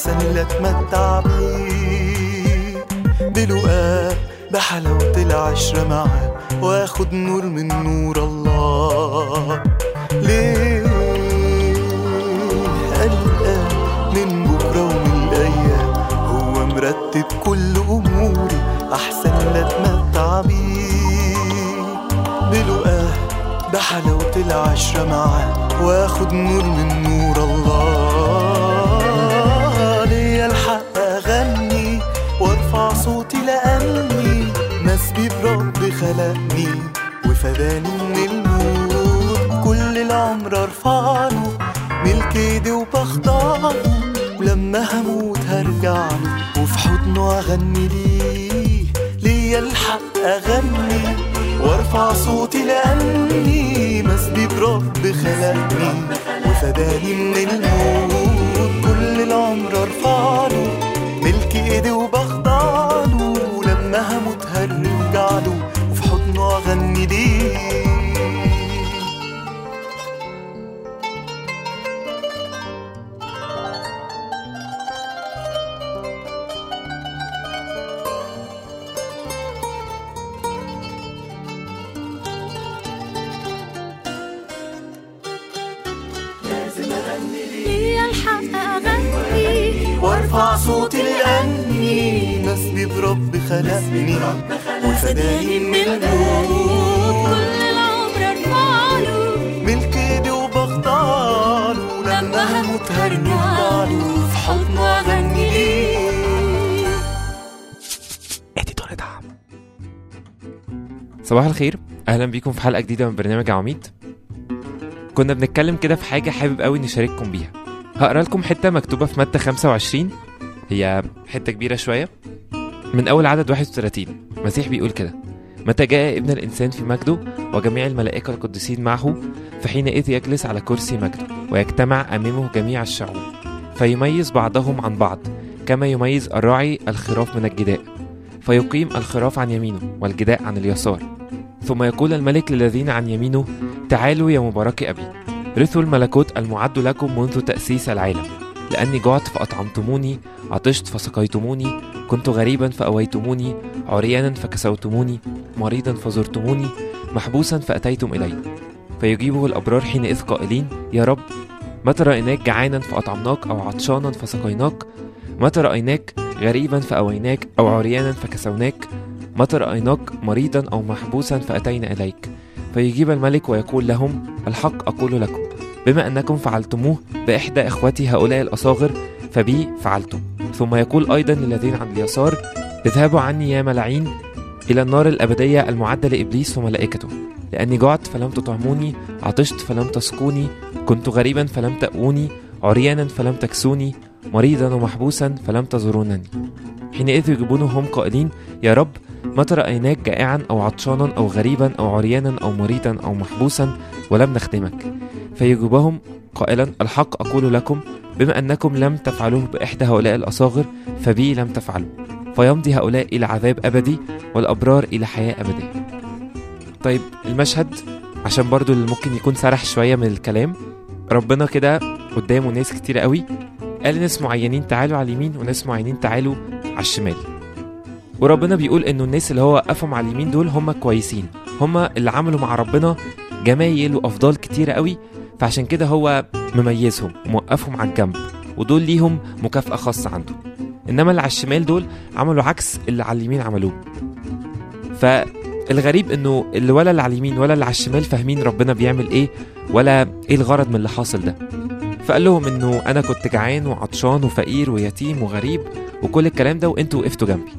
أحسن لا أتمتع بيه بلقاه بحلاوة العشرة معاه وآخد نور من نور الله. ليه قلقان من بكرة ومن الأيام هو مرتب كل أموري أحسن لا أتمتع بيه بلقاه بحلاوة العشرة معاه وآخد نور من نور الله. خلقني وفداني من الموت كل العمر ارفعله ملك ايدي وبخضعه. ولما هموت هرجع وفي حضنه أغني ليه. ليا الحق أغني وأرفع صوتي لأني مسبي برب خلقني وفداني من الموت صباح الخير. أهلا بيكم في حلقة جديدة من برنامج عواميد كنا بنتكلم كده في حاجة حابب قوي نشارككم بيها. هقرأ لكم حتة مكتوبة في متى 25 هي حتة كبيرة شوية. من أول عدد 31 المسيح بيقول كده. متى جاء ابن الإنسان في مجده وجميع الملائكة القديسين معه فحينئذ يجلس على كرسي مجده ويجتمع أمامه جميع الشعوب. فيميز بعضهم عن بعض كما يميز الراعي الخراف من الجداء. فيقيم الخراف عن يمينه والجداء عن اليسار. ثم يقول الملك للذين عن يمينه تعالوا يا مبارك أبي رثوا الملكوت المعد لكم منذ تأسيس العالم. لأني جعت فأطعمتموني عطشت فسقيتموني كنت غريبا فأويتموني عريانا فكسوتموني مريضا فزرتموني محبوسا فأتيتم إلي. فيجيبه الأبرار حينئذ قائلين يا رب متى رأيناك جعانا فأطعمناك أو عطشانا فسقيناك؟ متى رأيناك غريبا فأويناك أو عريانا فكسوناك؟ متى رأيناك مريضا أو محبوسا فأتينا إليك؟ فيجيب الملك ويقول لهم الحق أقول لكم. بما أنكم فعلتموه بإحدى إخوتي هؤلاء الأصاغر فبي فعلتم. ثم يقول أيضا للذين عن اليسار اذهبوا عني يا ملعين إلى النار الأبدية المعدة لإبليس وملائكته. لأني جعت فلم تطعموني عطشت فلم تسقوني كنت غريبا فلم تأووني عريانا فلم تكسوني مريضا ومحبوسا فلم تزورونني. حينئذ يجيبونه هم قائلين يا رب متى رأيناك جائعا أو عطشانا أو غريبا أو عريانا أو مريضا أو محبوسا ولم نخدمك. فيجيبهم قائلا الحق أقول لكم بما أنكم لم تفعلوه بإحدى هؤلاء الأصاغر فبي لم تفعلوا. فيمضي هؤلاء إلى عذاب أبدي والأبرار إلى حياة أبدية طيب المشهد عشان برضو اللي ممكن يكون سرح شوية من الكلام ربنا كده قدامه ناس كتير قوي قال لناس معينين تعالوا على اليمين وناس معينين تعالوا على الشمال. وربنا بيقول إنه الناس اللي هو وقفهم على اليمين دول هم كويسين. هم اللي عملوا مع ربنا جمايل وافضال كتيرة قوي فعشان كده هو مميزهم وموقفهم على الجنب ودول ليهم مكافأة خاصة عنده. إنما اللي على الشمال دول عملوا عكس اللي على اليمين عملوه. فالغريب إنه اللي ولا اللي على اليمين ولا اللي على الشمال فاهمين ربنا بيعمل إيه ولا إيه الغرض من اللي حاصل ده. فقال لهم إنه أنا كنت جعان وعطشان وفقير ويتيم وغريب وكل الكلام ده وأنتوا وقفتوا جنبي.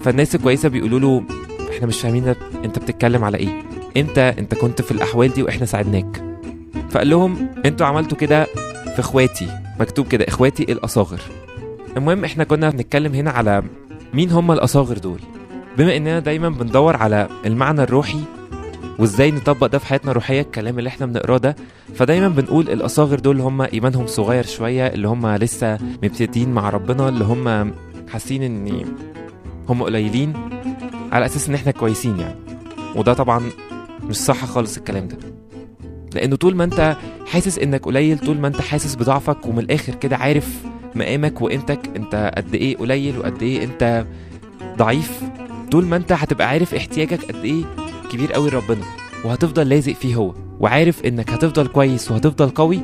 فالناس الكويسة بيقولوا له إحنا مش فاهمين أنت بتتكلم على إيه؟ إمتى أنت كنت في الأحوال دي وإحنا ساعدناك. فقال لهم أنتوا عملتوا كده في إخواتي مكتوب كده إخواتي الأصاغر. المهم إحنا كنا بنتكلم هنا على مين هم الأصاغر دول. بما إننا دايما بندور على المعنى الروحي وازاي نطبق ده في حياتنا الروحية؟ الكلام اللي إحنا بنقراه ده. فدايما بنقول الأصاغر دول هم إيمانهم صغير شوية اللي هم لسه مبتدئين مع ربنا اللي هم حاسين إن هم قليلين على أساس إن إحنا كويسين يعني. وده طبعا مش صح خالص الكلام ده. لأنه طول ما أنت حاسس إنك قليل طول ما أنت حاسس بضعفك ومن الآخر كده عارف مقامك وقيمتك أنت قد إيه قليل وقد إيه أنت ضعيف طول ما أنت هتبقى عارف احتياجك قد إيه كبير قوي لربنا وهتفضل لازق فيه هو وعارف إنك هتفضل كويس وهتفضل قوي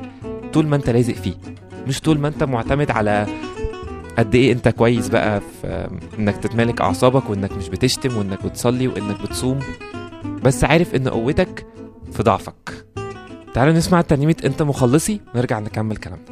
طول ما أنت لازق فيه. مش طول ما أنت معتمد على قد إيه أنت كويس بقى في إنك تتمالك أعصابك وإنك مش بتشتم وإنك بتصلي وإنك بتصوم بس عارف إن قوتك في ضعفك. تعالوا نسمع ترنيمة أنت مخلصي نرجع نكمل كلامنا.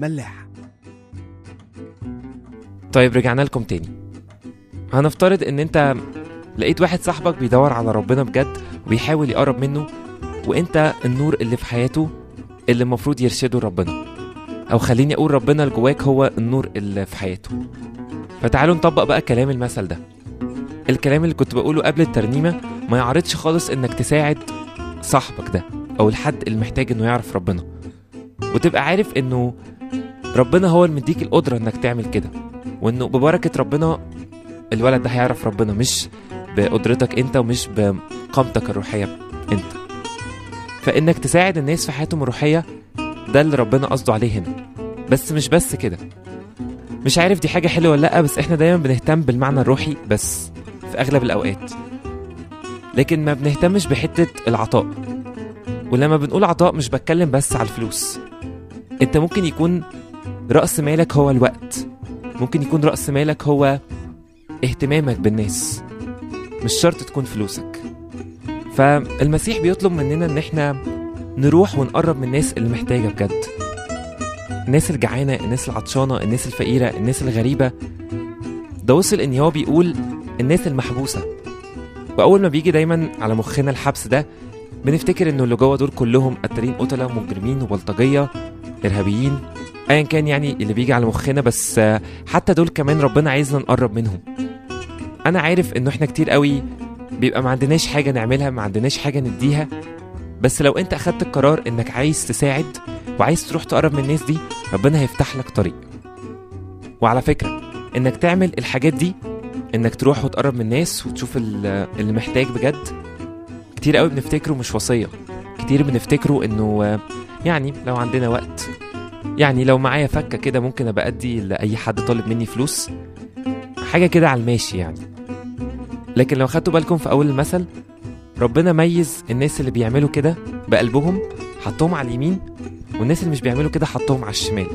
ملاح. طيب رجعنا لكم تاني. هنفترض إن أنت لقيت واحد صاحبك بيدور على ربنا بجد وبيحاول يقرب منه وأنت النور اللي في حياته اللي المفروض يرشده ربنا. أو خليني أقول ربنا اللي جواك هو النور اللي في حياته. فتعالوا نطبق بقى كلام المثل ده. الكلام اللي كنت بقوله قبل الترنيمة ما يعرضش خالص إنك تساعد صاحبك ده أو الحد اللي محتاج إنه يعرف ربنا. وتبقى عارف إنه ربنا هو اللي مديك القدرة إنك تعمل كده. وإنه ببركة ربنا الولد ده هيعرف ربنا مش بقدرتك أنت ومش بقامتك الروحية أنت. فإنك تساعد الناس في حياتهم الروحية ده اللي ربنا قصده عليه هنا. بس مش بس كده. مش عارف دي حاجة حلوة ولا لأ بس إحنا دايما بنهتم بالمعنى الروحي بس في أغلب الأوقات. لكن ما بنهتمش بحتة العطاء. ولما بنقول عطاء مش بتكلم بس على الفلوس. أنت ممكن يكون رأس مالك هو الوقت. ممكن يكون رأس مالك هو اهتمامك بالناس مش شرط تكون فلوسك. فالمسيح بيطلب مننا إن إحنا نروح ونقرب من الناس اللي محتاجة بجد. الناس الجعانة الناس العطشانة الناس الفقيرة الناس الغريبة. ده وصل إن هو بيقول الناس المحبوسة. وأول ما بيجي دايما على مخنا الحبس ده بنفتكر إنه اللي جوه دول كلهم قتالين قتلة مجرمين وبلطجية إرهابيين. أيا كان يعني اللي بيجي على مخنا بس حتى دول كمان ربنا عايزنا نقرب منهم. أنا عارف إنه إحنا كتير قوي بيبقى ما عندناش حاجة نعملها ما عندناش حاجة نديها بس لو أنت أخدت القرار إنك عايز تساعد وعايز تروح تقرب من الناس دي ربنا هيفتح لك طريق. وعلى فكرة إنك تعمل الحاجات دي إنك تروح وتقرب من الناس وتشوف ال- اللي محتاج بجد كتير قوي بنفتكره مش وصية. كتير بنفتكره آه، يعني لو عندنا وقت يعني لو معايا فكة كده ممكن أبقى أدي لأي حد طالب مني فلوس؟ حاجة كده على الماشي يعني. لكن لو خدتوا بالكم في أول المثل ربنا ميز الناس اللي بيعملوا كده بقلبهم حطهم على اليمين والناس اللي مش بيعملوا كده حطهم على الشمال.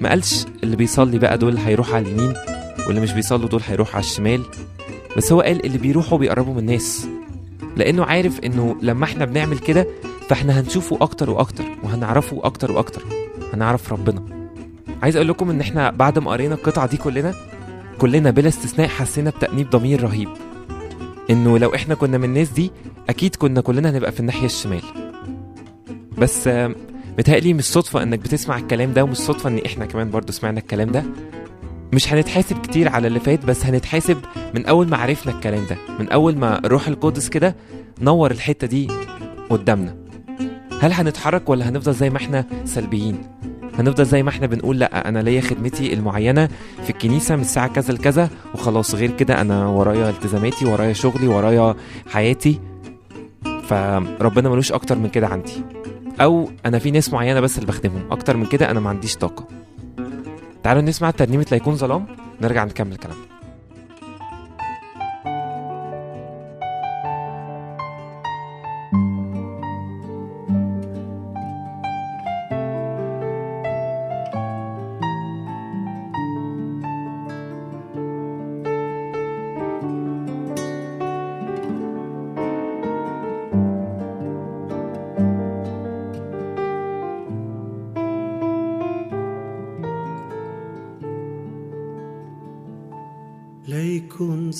ما قالش اللي بيصلي بقى دول هيروحوا على اليمين واللي مش بيصلوا دول هيروحوا على الشمال. بس هو قال اللي بيروحوا بيقربوا من الناس. لأنه عارف إنه لما إحنا بنعمل كده فإحنا هنشوفه أكتر وأكتر وهنعرفه أكتر وأكتر. هنعرف ربنا. عايز أقول لكم إن إحنا بعد ما قرينا القطعة دي كلنا كلنا بلا استثناء حسينا بتأنيب ضمير رهيب. إنه لو إحنا كنا من الناس دي أكيد كنا كلنا هنبقى في الناحية الشمال. بس متهيألي مش صدفة إنك بتسمع الكلام ده ومش صدفة إن إحنا كمان برضو سمعنا الكلام ده. مش هنتحاسب كتير على اللي فات بس هنتحاسب من أول ما عرفنا الكلام ده. من أول ما الروح القدس كده نور الحتة دي قدامنا. هل هنتحرك ولا هنفضل زي ما إحنا سلبيين؟ هنفضل زي ما إحنا بنقول لأ أنا ليا خدمتي المعينة في الكنيسة من الساعة كذا لكذا وخلاص غير كده أنا ورايا التزاماتي ورايا شغلي ورايا حياتي. فربنا ملوش أكتر من كده عندي. أو أنا في ناس معينة بس اللي بخدمهم. أكتر من كده أنا ما عنديش طاقة. تعالوا نسمع ترنيمه لا يكون ظلام نرجع نكمل كلامنا.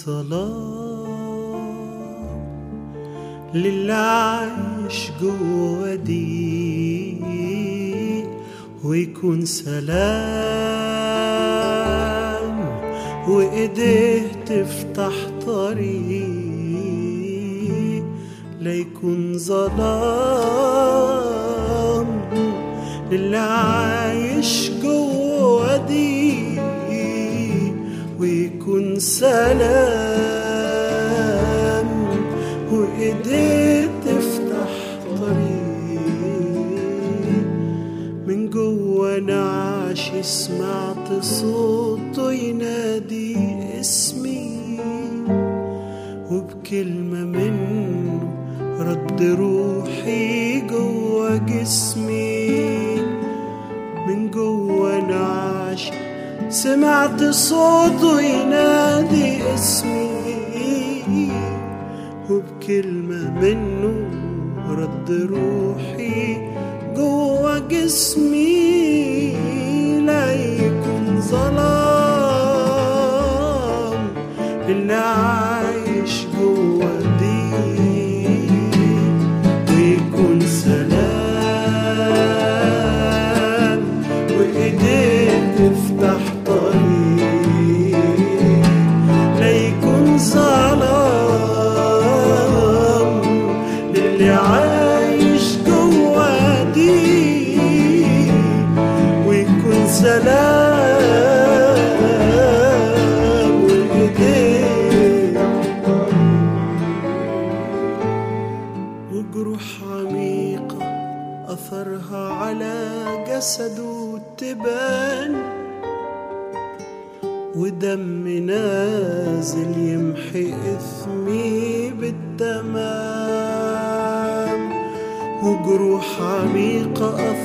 ظلام للي عايش جوا دي ويكون سلام وايديه تفتح طريق ليكن ظلام للي عايش سلام وايديه تفتح طريق. من جوا نعش سمعت صوته ينادي اسمي. وبكلمة منه رد روحي جوا جسمي. من جوا نعش سمعت صوته ينادي اسمي. وبكلمة منه رد روحي جوا جسمي لا يكون ظلام.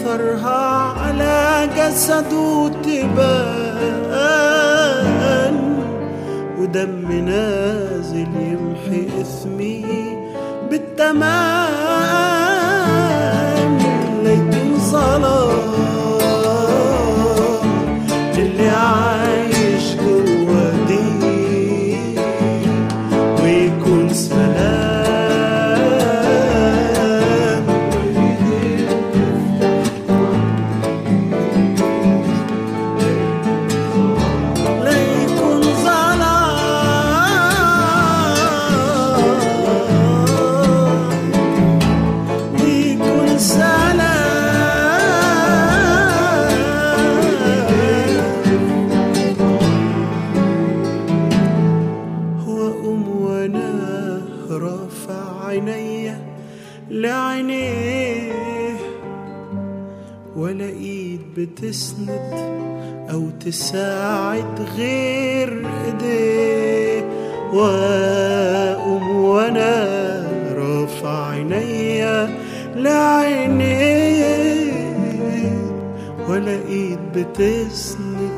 أثرها على جسده تبان ودم نازل يمحي إثمي بالتمام. عينيا لعينيه ولا إيد بتسند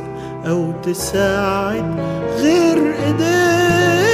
أو تساعد غير إيديه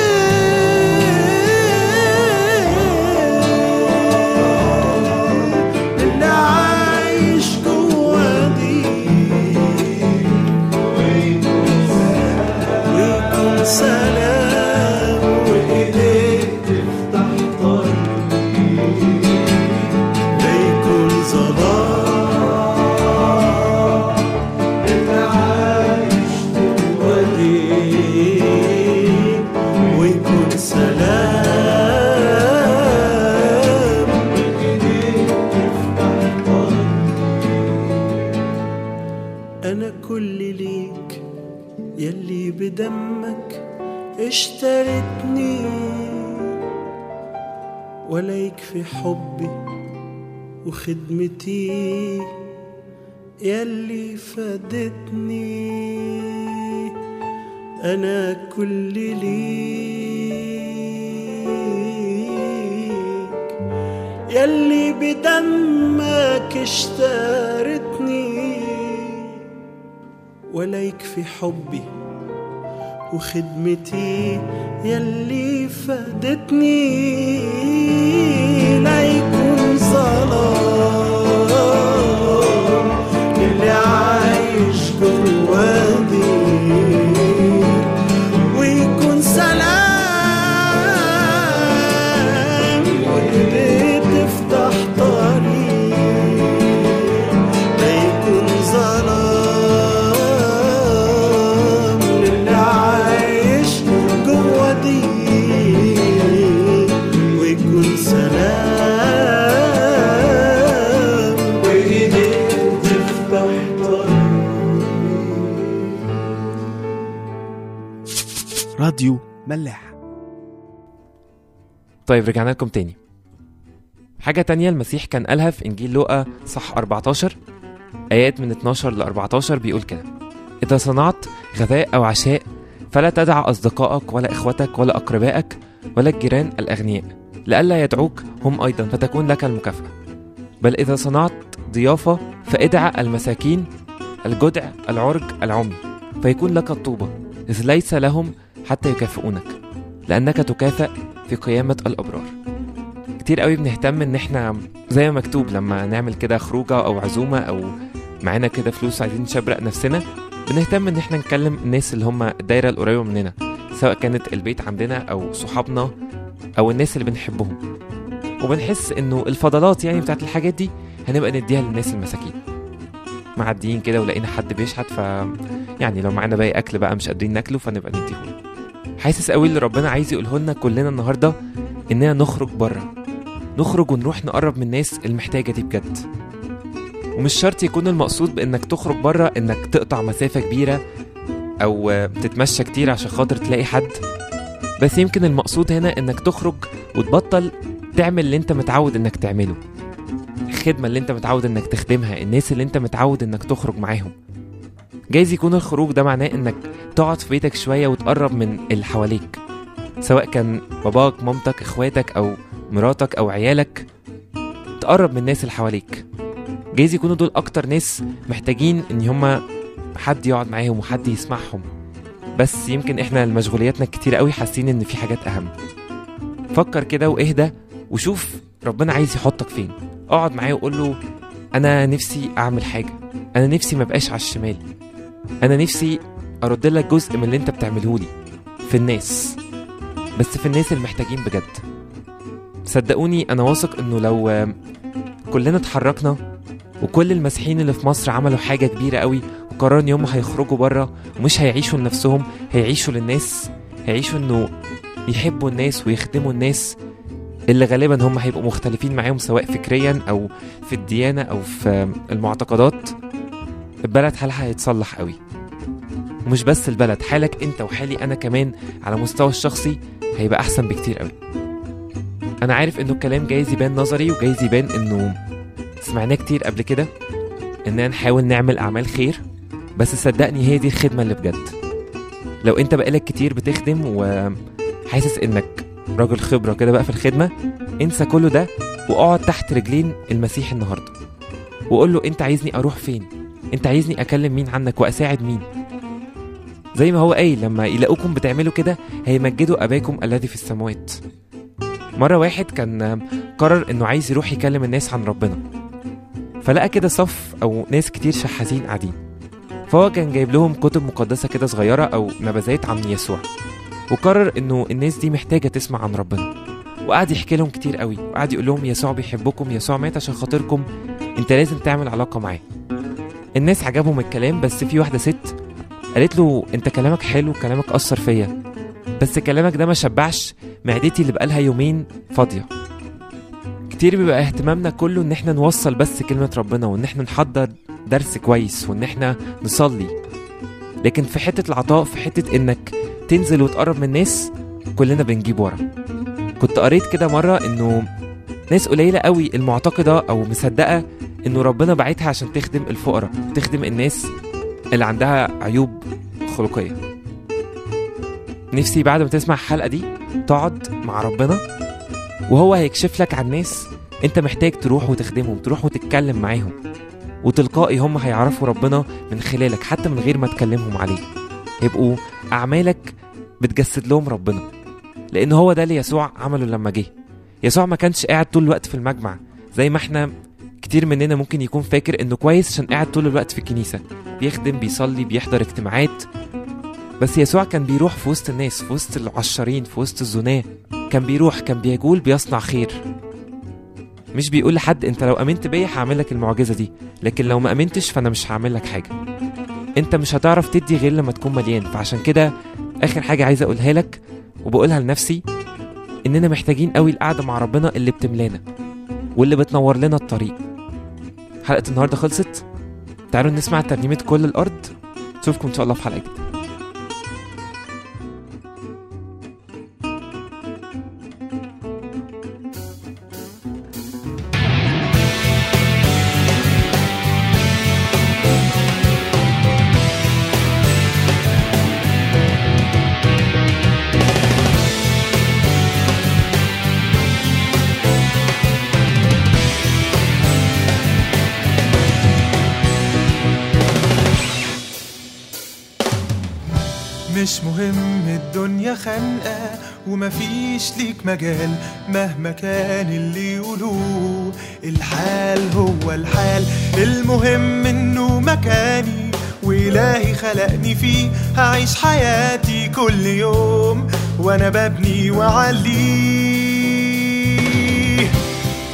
أنا كل ليك يلي بدمك اشترتني. ولا يكفي حبي وخدمتي يلي فادتني. أنا كل ليك يلي بدمك اشترتني. ولا يكفي حبي وخدمتي يلي فادتني لا يكون ظلام ملاح طيب رجعنا لكم تاني. حاجة تانية المسيح كان قالها في إنجيل لوقا صح 14 آيات من 12 ل 14 بيقول كده إذا صنعت غذاء أو عشاء فلا تدع أصدقائك ولا إخوتك ولا أقربائك ولا الجيران الأغنياء لئلا يدعوك هم أيضا فتكون لك المكافأة. بل إذا صنعت ضيافة فادع المساكين الجدع العرج العمي فيكون لك الطوبة إذ ليس لهم حتى يكافئونك لأنك تكافئ في قيامة الأبرار. كتير قوي بنهتم إن إحنا زي ما مكتوب لما نعمل كده خروجة أو عزومة أو معانا كده فلوس عايزين نشبرق نفسنا بنهتم إن إحنا نكلم الناس اللي هم الدايرة القريبة مننا سواء كانت البيت عندنا أو صحابنا أو الناس اللي بنحبهم. وبنحس إنه الفضلات يعني بتاعت الحاجات دي هنبقى نديها للناس المساكين. معديين كده ولقينا حد بيشحت ف يعني لو معانا باقي أكل بقى مش قادرين ناكله فنبقى نديهوله حاسس قوي اللي ربنا عايز يقوله لنا كلنا النهارده إننا نخرج بره. نخرج ونروح نقرب من الناس المحتاجة دي بجد. ومش شرط يكون المقصود بإنك تخرج بره إنك تقطع مسافة كبيرة أو آه، تتمشى كتير عشان خاطر تلاقي حد. بس يمكن المقصود هنا إنك تخرج وتبطل تعمل اللي أنت متعود إنك تعمله. الخدمة اللي أنت متعود إنك تخدمها الناس اللي أنت متعود إنك تخرج معاهم. جايز يكون الخروج ده معناه إنك تقعد في بيتك شوية وتقرب من اللي حواليك. سواء كان باباك مامتك إخواتك أو مراتك أو عيالك تقرب من الناس اللي حواليك. جايز يكونوا دول أكتر ناس محتاجين إن هما حد يقعد معاهم وحد يسمعهم. بس يمكن إحنا لمشغولياتنا كتير قوي حاسين إن في حاجات أهم. فكر كده واهدى وشوف ربنا عايز يحطك فين. اقعد معاه وقول له أنا نفسي أعمل حاجة. أنا نفسي ما بقاش على الشمال. أنا نفسي أرد لك جزء من اللي أنت بتعمله لي في الناس بس في الناس المحتاجين بجد. صدقوني أنا واثق إنه لو كلنا اتحركنا وكل المسيحيين اللي في مصر عملوا حاجة كبيرة قوي وقرروا إن هم هيخرجوا بره ومش هيعيشوا لنفسهم هيعيشوا للناس هيعيشوا إنه يحبوا الناس ويخدموا الناس اللي غالبا هم هيبقوا مختلفين معاهم سواء فكريا أو في الديانة أو في المعتقدات. البلد حالها هيتصلح قوي. ومش بس البلد حالك انت وحالي أنا كمان على مستوى الشخصي هيبقى احسن بكتير قوي. أنا عارف انه الكلام جايز يبان نظري وجايز يبان انه سمعناه كتير قبل كده اننا نحاول نعمل اعمال خير بس صدقني هي دي الخدمة اللي بجد. لو انت بقالك كتير بتخدم وحاسس انك راجل خبرة كده بقى في الخدمة انسى كله ده واقعد تحت رجلين المسيح النهارده. وقول له انت عايزني أروح فين؟ انت عايزني اكلم مين عنك واساعد مين؟ زي ما هو قايل لما يلاقوكم بتعملوا كده هيمجدوا أباكم الذي في السماوات. مرة واحد كان قرر إنه عايز يروح يكلم الناس عن ربنا. فلقى كده صف أو ناس كتير شحاتين قاعدين. فهو كان جايب لهم كتب مقدسة كده صغيرة أو نبذات عن يسوع. وقرر إنه الناس دي محتاجة تسمع عن ربنا. وقعد يحكي لهم كتير قوي. وقعد يقول لهم يسوع بيحبكم يسوع مات عشان خاطركم. انت لازم تعمل علاقة معاه. الناس عجبهم الكلام بس في واحدة ست قالت له أنت كلامك حلو كلامك أثر فيا بس كلامك ده ما شبعش معدتي اللي بقالها يومين فاضية. كتير بيبقى اهتمامنا كله إن إحنا نوصل بس كلمة ربنا وإن إحنا نحضر درس كويس وإن إحنا نصلي. لكن في حتة العطاء في حتة إنك تنزل وتقرب من الناس كلنا بنجيب ورا. كنت قريت كده مرة إنه ناس قليلة قوي المعتقدة أو مصدقة إنه ربنا بعتها عشان تخدم الفقراء تخدم الناس اللي عندها عيوب خلقية. نفسي بعد ما تسمع الحلقة دي تقعد مع ربنا وهو هيكشف لك عن ناس أنت محتاج تروح وتخدمهم تروح وتتكلم معاهم. وتلقائي هم هيعرفوا ربنا من خلالك حتى من غير ما تكلمهم عليه. يبقوا أعمالك بتجسد لهم ربنا لأن هو ده اللي يسوع عمله لما جه. يسوع ما كانش قاعد طول الوقت في المجمع زي ما إحنا كتير مننا ممكن يكون فاكر إنه كويس عشان قاعد طول الوقت في الكنيسة. بيخدم بيصلي بيحضر اجتماعات. بس يسوع كان بيروح في وسط الناس في وسط العشارين في وسط الزناة. كان بيروح كان بيجول بيصنع خير. مش بيقول لحد أنت لو آمنت بيا هعمل لك المعجزة دي لكن لو ما آمنتش فأنا مش هعمل لك حاجة. أنت مش هتعرف تدي غير لما تكون مليان. فعشان كده آخر حاجة عايز أقولها لك وبقولها لنفسي إننا محتاجين قوي القعدة مع ربنا اللي بتملانا واللي بتنور لنا الطريق. حلقة النهارده خلصت. تعالوا نسمع ترنيمة كل الأرض. نشوفكم إن شاء الله في حلقة جديدة. ومفيش ليك مجال مهما كان اللي يقولوه. الحال هو الحال المهم إنه مكاني. وإلهي خلقني فيه هعيش حياتي كل يوم. وأنا ببني وأعليه.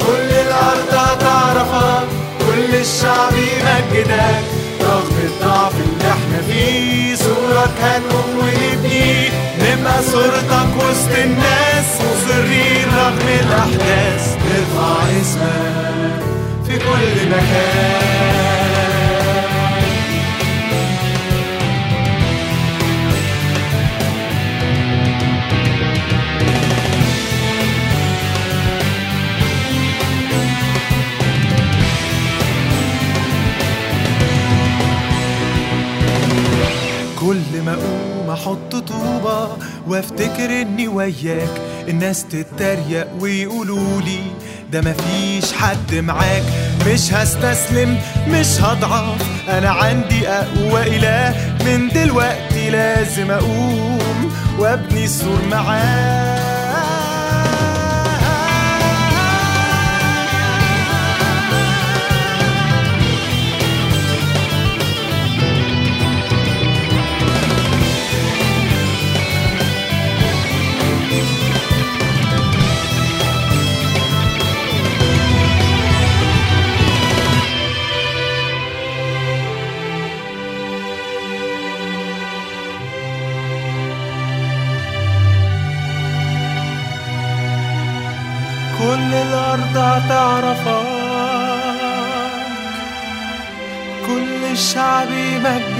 كل الأرض هتعرفك كل الشعب يمجدك. رغم الضعف اللي إحنا فيه صورك هنقوم ونبني. نبقى صورتك وسط الناس مصرين رغم الأحداث. نرفع اسمك في كل مكان. كل ما أقوم أحط طوبة وأفتكر إني وياك. الناس تتريق ويقولوا لي ده مفيش حد معاك. مش هستسلم مش هضعف أنا عندي أقوى إله. من دلوقتي لازم أقوم وأبني السور معاه الأرض هتعرفك كل الشعب يمجدك